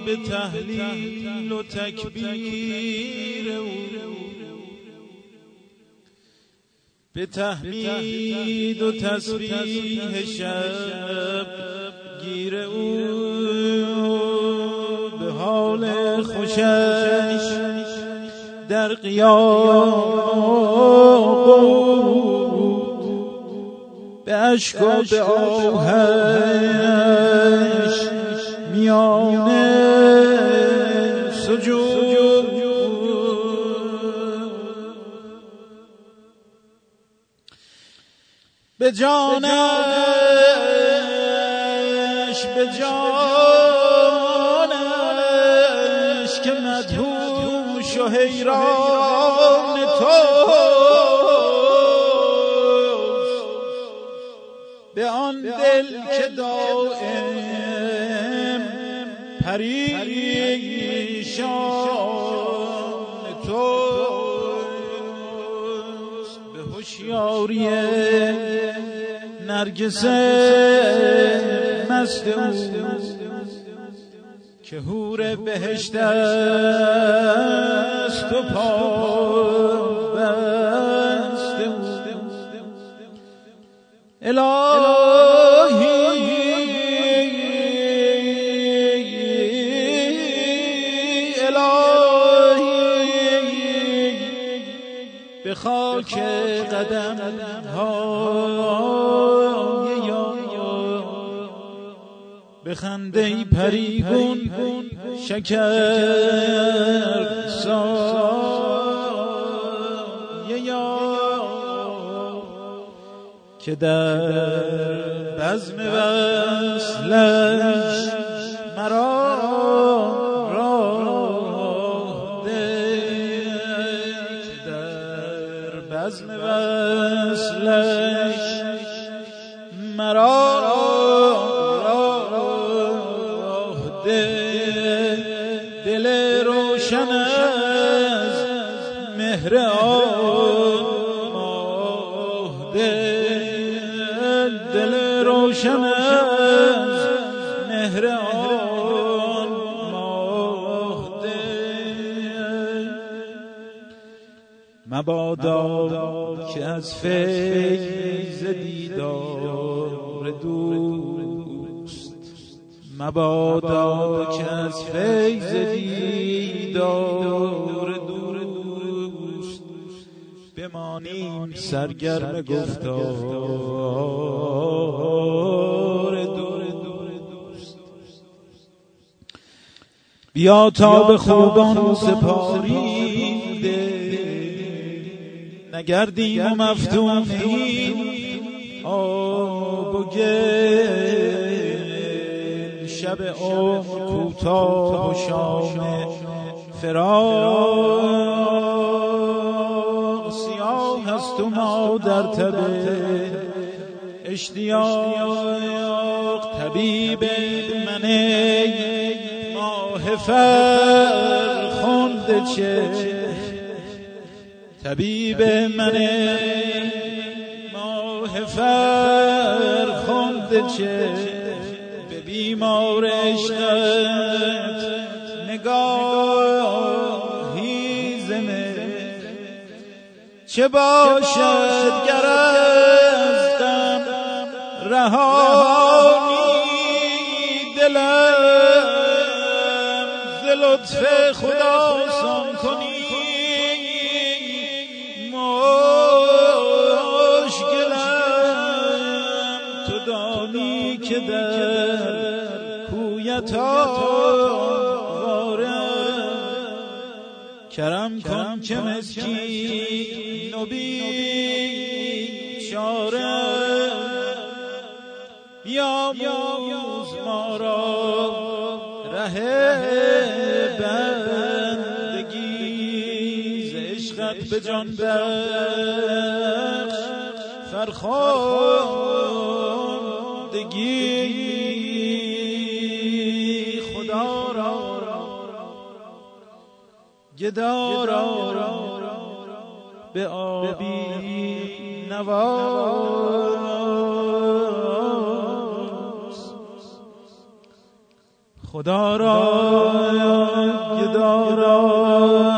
به تهلیل و تکبیر به تحمید و تسبیح شب گیر او به حال خوشش. در قیام به عشق و به آهش میان سجود. به جانش به جانش حیران تو به آن دل که دائم پریشان تو به هوشیاری نرگس مست که هور بهشت است و پا بست. الهی الهی به خاک قدم خنده پریگون شکر سایه یا که در بزم وصلش از فیض دیدار دوست. مبادا که از فیض دیدار دوست. بمانیم سرگرم گفتار دوست. بیا تا به خوبان سپاریده نگردیم و مفتون این آب و گل شب عمر کوتاه و شام فراق. سیاه هست و ما در تب اشتیاق. طبیب من ای ماه فرخنده چه طبیب من ماه فرخنده چه؟ به بیمار عشقت نگاهی زمه چه باشد گر از غم رهانی دلم؟ ز لطف خدا که در کویت واره کرم کن که مسکین و بیچاره بیاموز ما را ره بندگی ز عشقت به جان بخش فرخندگی خدا را. گدا را. به آبی نواز خدا را. گدا را.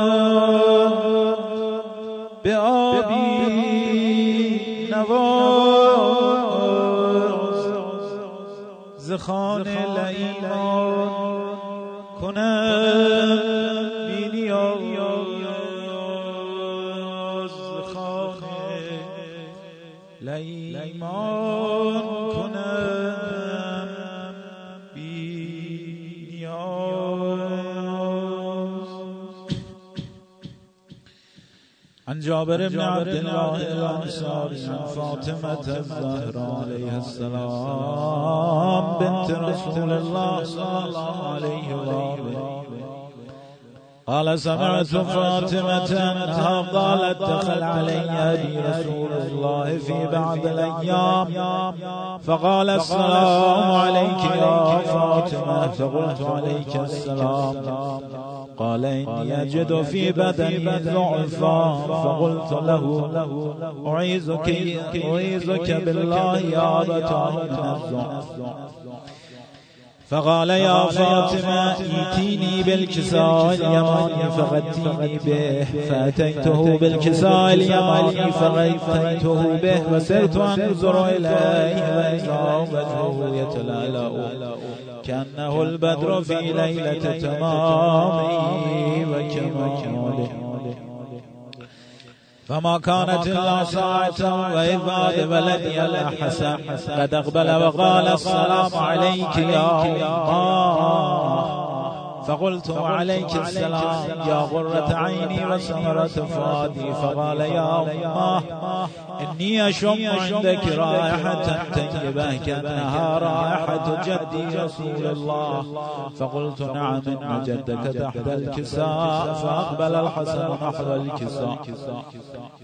جابر بن عبد الله الانصاري عن فاطمة الزهراء عليه السلام بنت رسول الله صلى الله عليه وآله قال سمعت فاطمة أنها قالت دخل علي أبي رسول الله في بعض الأيام فقال السلام عليك يا فاطمة. فقلت عليك السلام. قال إني أجد في بدني ضعفا فقلت له أعيذك أعيذك بالله يا أبت من الضعف فقال يا فاطمة ائتيني بالكساء اليماني فغتيني به. فأتيته بالكساء اليماني فغتيته به. وسرت أنظر إليه. وإذا وجهه يتلألأ. كأنه البدر في ليلة تمامه وكماله فما كانت إلا ساعة وإذ بعد ولدي الحسن قد أقبل وقال السلام عليك يا الله فقلت عليك السلام. يا غرة عيني وسمرة فؤادي. فقال يا أمة إني أشم عندك رائحة طيبة كأنها رائحة جدي رسول الله. فقلت نعم إن جدك تحت الكساء فأقبل الحسن نحو الكساء.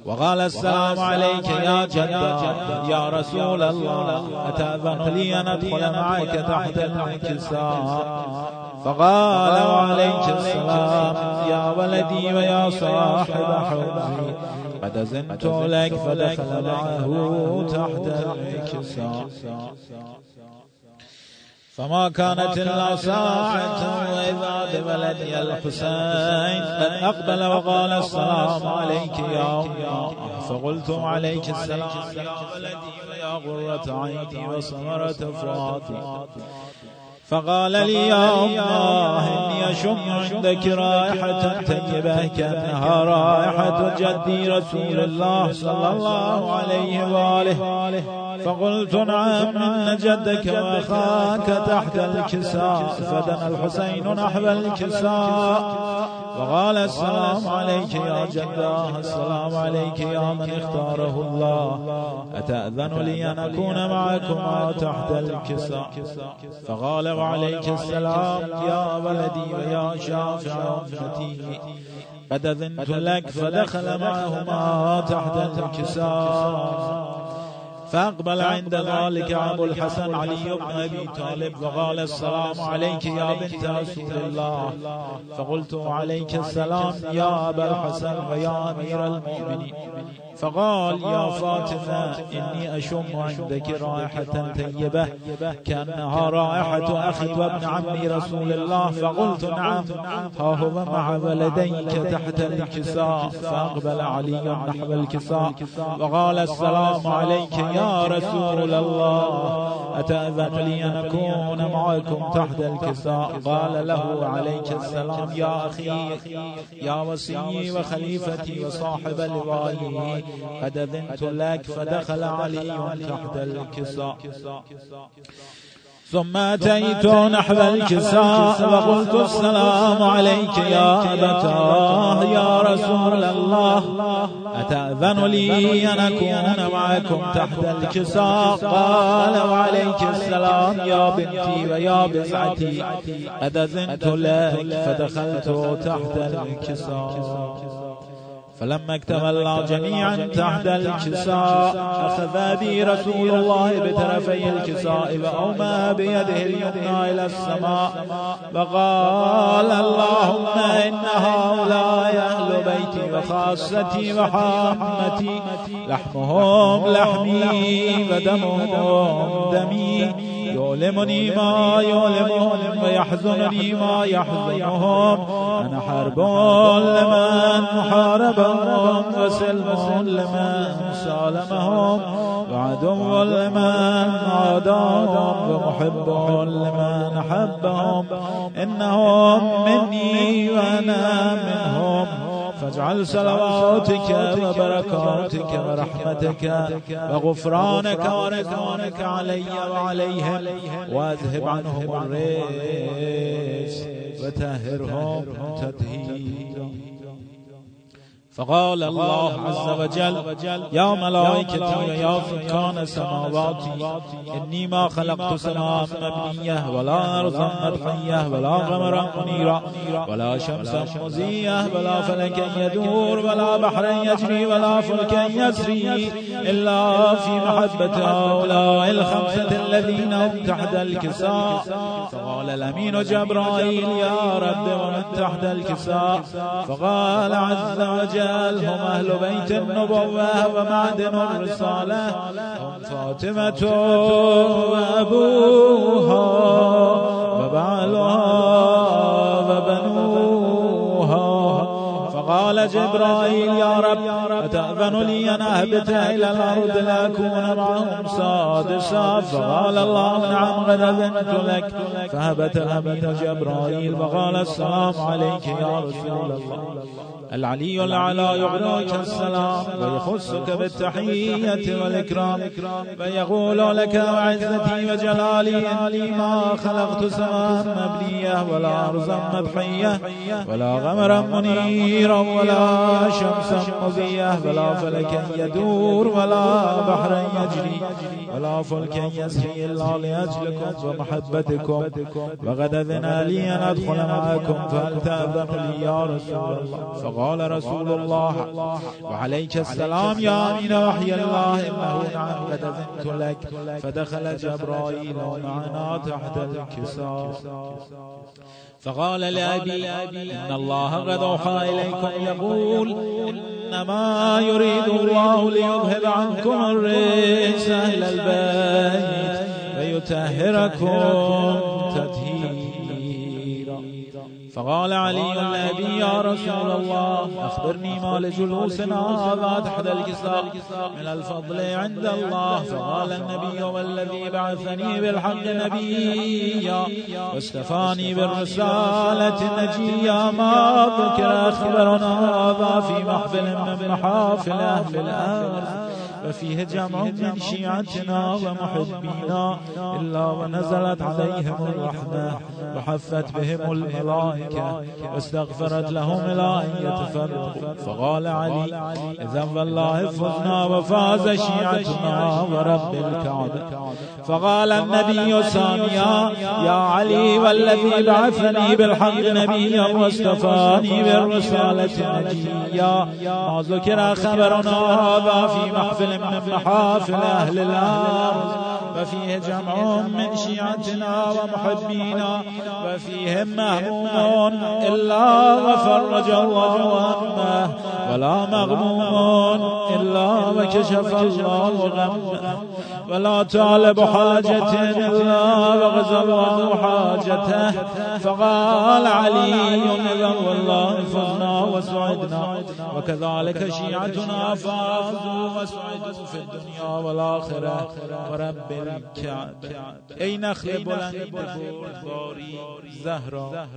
وقال السلام عليك يا جد يا رسول الله. أتأذن لي أن أدخل معك تحت الكساء؟ فقال وعليك السلام يا ولدي ويا صاحب حوزي قد أذنت لك فدخل معه تحت الكساء فما كانت إلا ساعة وإذا بولدي الحسين. قد أقبل وقال السلام عليك يا أمه. فقلت عليك السلام يا ولدي ويا غرة عيني وثمرة فؤادي فقال لي يا الله إني أشم عندك رائحة طيبة كأنها رائحة جدي رسول الله صلى الله عليه وآله. فقلت نعم إن جدك وأخاك تحت الكساء فدنا الحسين نحو الكساء. وقال السلام عليك يا جداه السلام عليك يا من اختاره الله. أتأذن لي أن أكون معكما تحت الكساء؟ فقال وعليك السلام يا ولدي ويا شافع أمتي قد أذنت لك فدخل معهما تحت الكساء. فأقبل عند ذلك أبو الحسن علي بن أبي طالب وقال السلام عليك يا بنت رسول الله. فقلت عليك السلام يا أبا الحسن ويا أمير المؤمنين. فقال يا فاطمة إني أشم عندك رائحة طيبة كأنها رائحة أخي وابن عمي رسول الله. فقلت نعم ها هو مع ولديك تحت الكساء. فأقبل علي نحو الكساء. وقال السلام عليك يا رسول الله أتأذن لي أن أكون معكم تحت الكساء؟ قال له عليك السلام يا أخي يا وصي وخليفتي وصاحب لوائي قد أذنت لك فدخل علي تحت الكساء. ثم أتيت نحو الكساء وقلت السلام عليك يا أبتاه يا رسول الله. أتأذن لي أن أكون معكم تحت الكساء. قال وعليك السلام يا بنتي ويا بزعتي. أذنت لك فدخلت تحت الكساء. فلما اكتملنا جميعا تحت الكساء أخذ بي رسول الله بطرفي الكساء وأومى بيده اليمنى إلى السماء وقال اللهم إن هؤلاء أهل بيتي وخاصتي وحامتي لحمهم لحمي ودمهم دمي. يؤلمني ما يؤلمهم ويحزنني ما يحزنهم. أنا حرب لمن محاربهم وسلم لمن سالمهم. وعدو لمن عاداهم ومحب لمن أحبهم. إنهم مني وأنا منهم. فاجعل صلواتك وبركاتك ورحمتك وغفرانك ورضوانك علي وعليهم. واذهب عنهم الرجس وتهرهم تطهيرا. فقال الله عز وجل يا ملائكتي ويا سكان سماواتي إني ما خلقت سماء مبنية ولا أرضا مدحية ولا قمرا منيرا ولا شمسا مزية ولا فلكا يدور ولا بحرا يجري ولا فلكا يسري إلا في محبة هؤلاء الخمسة الذين هم تحت الكساء. فقال الأمين جبرائيل يا رب ومن تحت الكساء. فقال عز وجل الرجال هم أهل بيت النبوة ومعدن الرسالة. هم فاطمة وأبوها وبعلها وبنوها فقال جبرائيل يا رب أتأذن لي أن أهبط إلى الأرض لأكون معهم سادسا فقال الله نعم قد أذنت لك. فهبت الأمين جبرائيل فقال السلام عليك يا رسول الله. العلي الأعلى يعلوك السلام ويخصك بالتحية والإكرام فيقول لك وعزتي وجلالي إني ما خلقت سماء مبنية ولا أرضا مضحية ولا غمرا منيرا ولا شمسا مضية ولا فلكا يدور ولا بحرا يجري. ولا فلكا يسري إلا لأجلكم ومحبتكم. وقد أذن لي أن أدخل معكم فهل تأذن لي يا رسول الله. قال رسول الله وعليك السلام يا أمين وحي الله إنه نعم. قد أذنت لك. فدخل جبرائيل معنا تحت الكساء. فقال لأبي إن الله قد أوحى إليكم يقول إنما يريد الله ليذهب عنكم الرجس أهل البيت ويطهركم. فقال علي النبي يا رسول الله أخبرني ما لجلوسنا هذا تحت الكساء من الفضل عند الله فقال النبي والذي بعثني بالحق نبيا واستفاني بالرسالة نجيا ما ذكر أخبرنا هذا في محفل من محافل أهل الأرض. وفيه جمع من شيعتنا ومحبينا إلا ونزلت عليهم الرحمة وحفت بهم الملائكة واستغفرت لهم إلى أن يتفرقوا. فقال علي إذا والله فزنا وفاز شيعتنا ورب الكعبة. فقال النبي ثانيا يا علي والذي بعثني بالحق نبيا واصطفاني بالرسالة نجيا ما ذكر خبرنا هذا في محفل محافل أهل الأرض وفيه جمع من شيعتنا ومحبينا وفيهم مهموم إلا وفرج الله همه ولا مغموم إلا وكشف الله غمه ولا طالب حاجة إلا وغزى الله حاجته فقال علي إذا والله فزنا وسعدنا. وكذلك شيعتنا فازوا وسعدوا في الدنيا والآخرة. ورب الكعبة. أي نخل بلند بردباری زهرا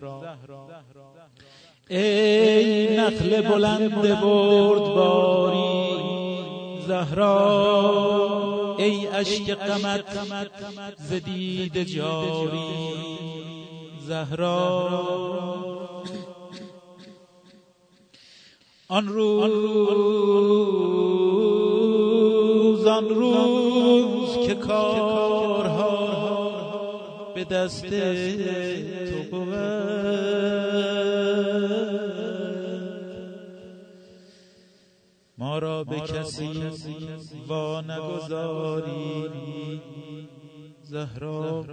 ای نخل بلند بردباری زهرا ای اشک قمت زدید جاری. زهرا آن روز آن روز که کارها به دست تو ما را به کسی وا نگذاری زهرا.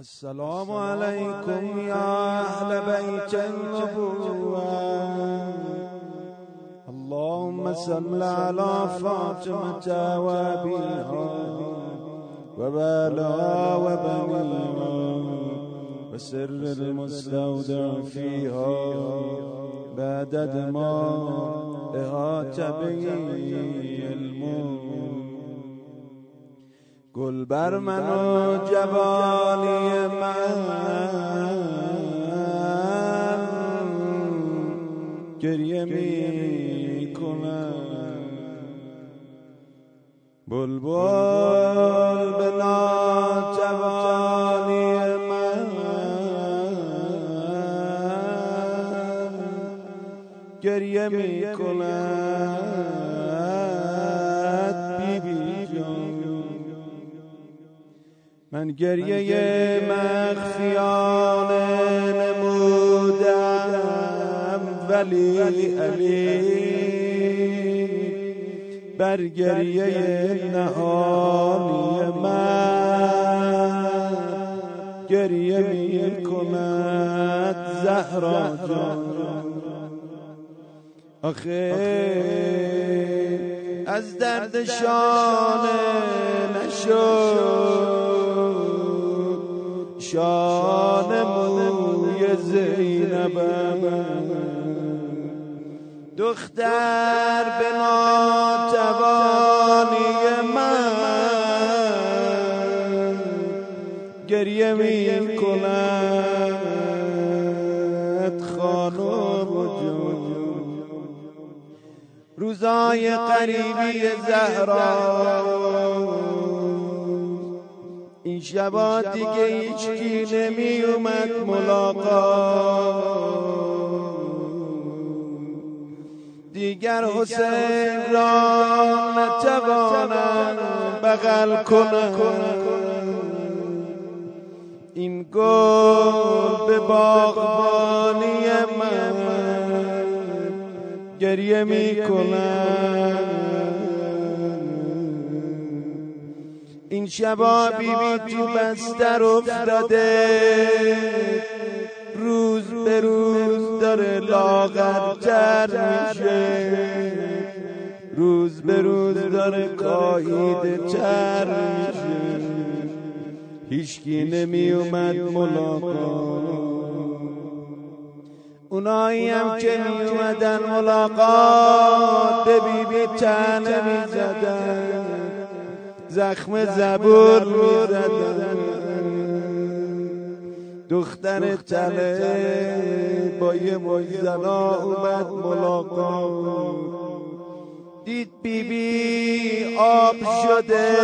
السلام عليكم يا أهل بيت النبوة. اللهم صل على فاطمة وأبيها وبالها وبنيها وسر المستودع فيها بعدد ما إهات به الموت. گل بر من و جوانی من. گریه می کنم بلبل به ناجوانی من. گریه می من گریه مخفیانه نمودم ولی علی بر گریه نهانی من. گریه می کند زهرا جان. آخه از درد شانه نشد. شان موی زینبم دختر به ناتوانی من گریه می کند خانم روزای قریبی زهرا. این شبا دیگه هیچ کی نمی اومد ملاقات. دیگر حسین را نتوانم بغل کنم. این گل به باغبانی من گریه می این شبا بیبی تو بستر افتاده. روز به روز داره لاغرتر میشه. روز به روز داره کاهیده تر میشه. هیچکی نمی اومد ملاقات. اونایی هم که می اومدن ملاقات به بیبی تنه می زدن زخم زبور می دختر تله با یه زنا اومد ملاقات. دید بیبی آب شده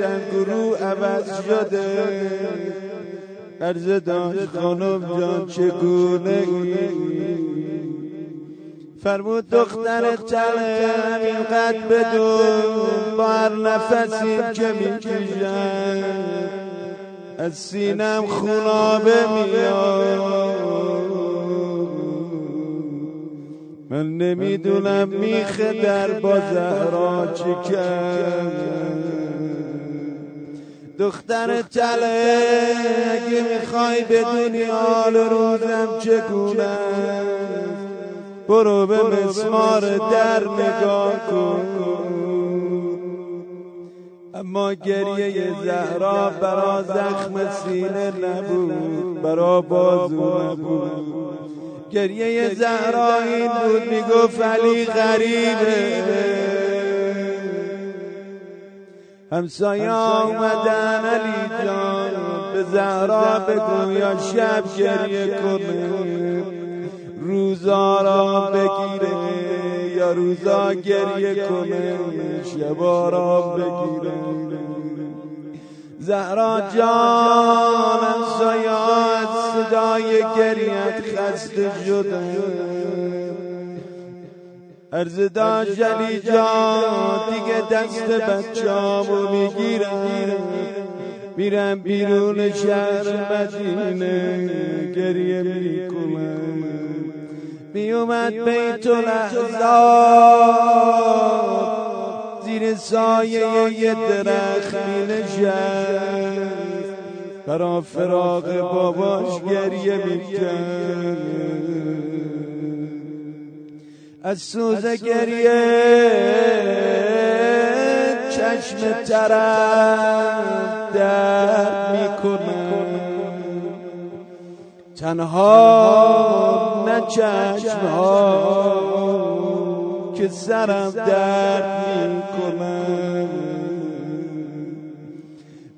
رنگ رو عوض شده. عرض داشت خانم جان چگونه فرمود دختر چله همینقدر بدون با هر نفسی که می‌کشن از سینم خونابه میاد من نمی‌دونم میخه در با زهرا چی کرد. دختر تله اگه می‌خوای بدونی حال روزم چگونه. برو به مسمار در نگاه کن. اما گریه زهرا برا زخم سینه نبود برا بازو نبود. گریه زهرا این بود می‌گفت علی غریبه. همسایه آمدن علی جان به زهرا بگو یا شب گریه کنه. روزا را بگیره یا روزا گریه کنه شبا را بگیره. زهرا جان همسایات صدای گریت خسته شده. ارز داشت جلی جان دیگه دست بچامو می‌گیرم. میرم بیرون شهر مدینه گریه می‌کنم. میومد بیت الاحزاب. زیر سایه یه درخت می نشست برا فراغ باباش گریه می‌کرد. از سوز گریه چشم طرف در می‌کنه تنها نه چشم ها که سرم درد می‌کنه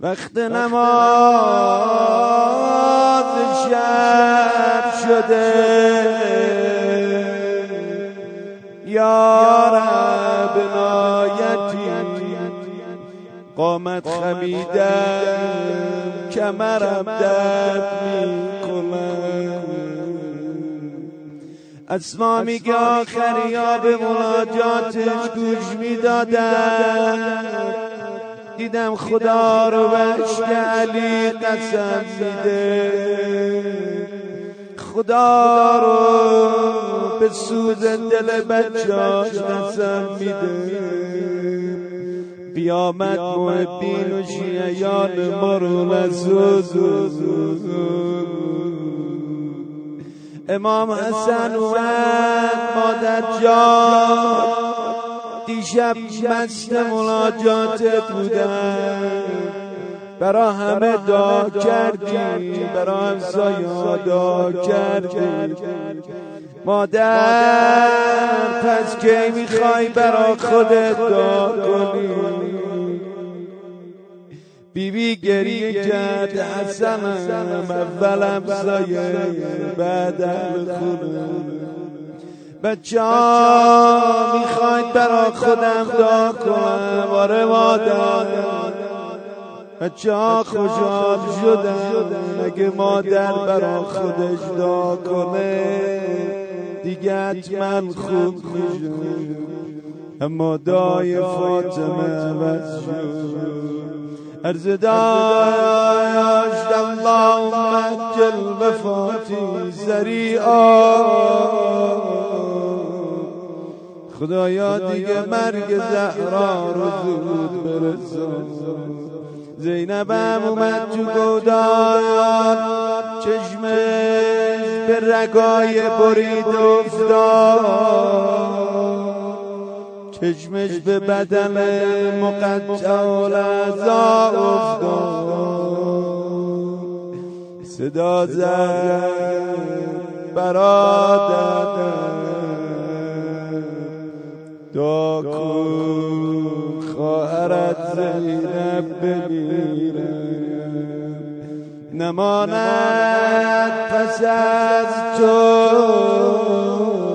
وقت نماز شب شده. یا رب نایتی قامت خمیدم کمرم درد می‌کنم اسما میگه آخری ها به مناجاتش گوش می‌دادم دیدم خدا رو بشک علی قسم میده. خدا رو به سوز دل بچاش قسم میده. قیامت محبین و شیعیان مرون امام حسن اومد مادر جان. دیشب مست مناجاتت بودن. برا همه دا کردی. برا همسایا دا کردی. مادر پس کی می‌خوای برا خودت دا کنی؟ بیبی گریه کرد حسنم اول همسایه بعد خونه بچه ها می‌خواید برا خودم دا کنم؟ آره مادر. بچه ها خوشحال شدن اگه مادر برا خودش دا کنه دیگه حتما خوب میشه اما دای فاطمه عوض شد. ارز داشت اللهم جل وفاتی سریعا خدایا دیگه مرگ زهرا رو زود برسان زینب هم اومد تو گودان چشمش به رگای برید افتاد چشمش به بدن مقطع الازا افتاد صدا زد برادر دا خواهرت زینب بمیرم نماند پس از تو.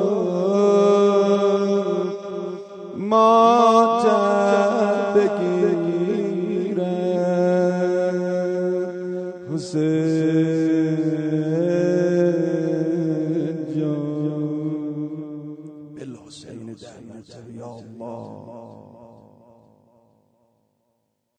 Oh.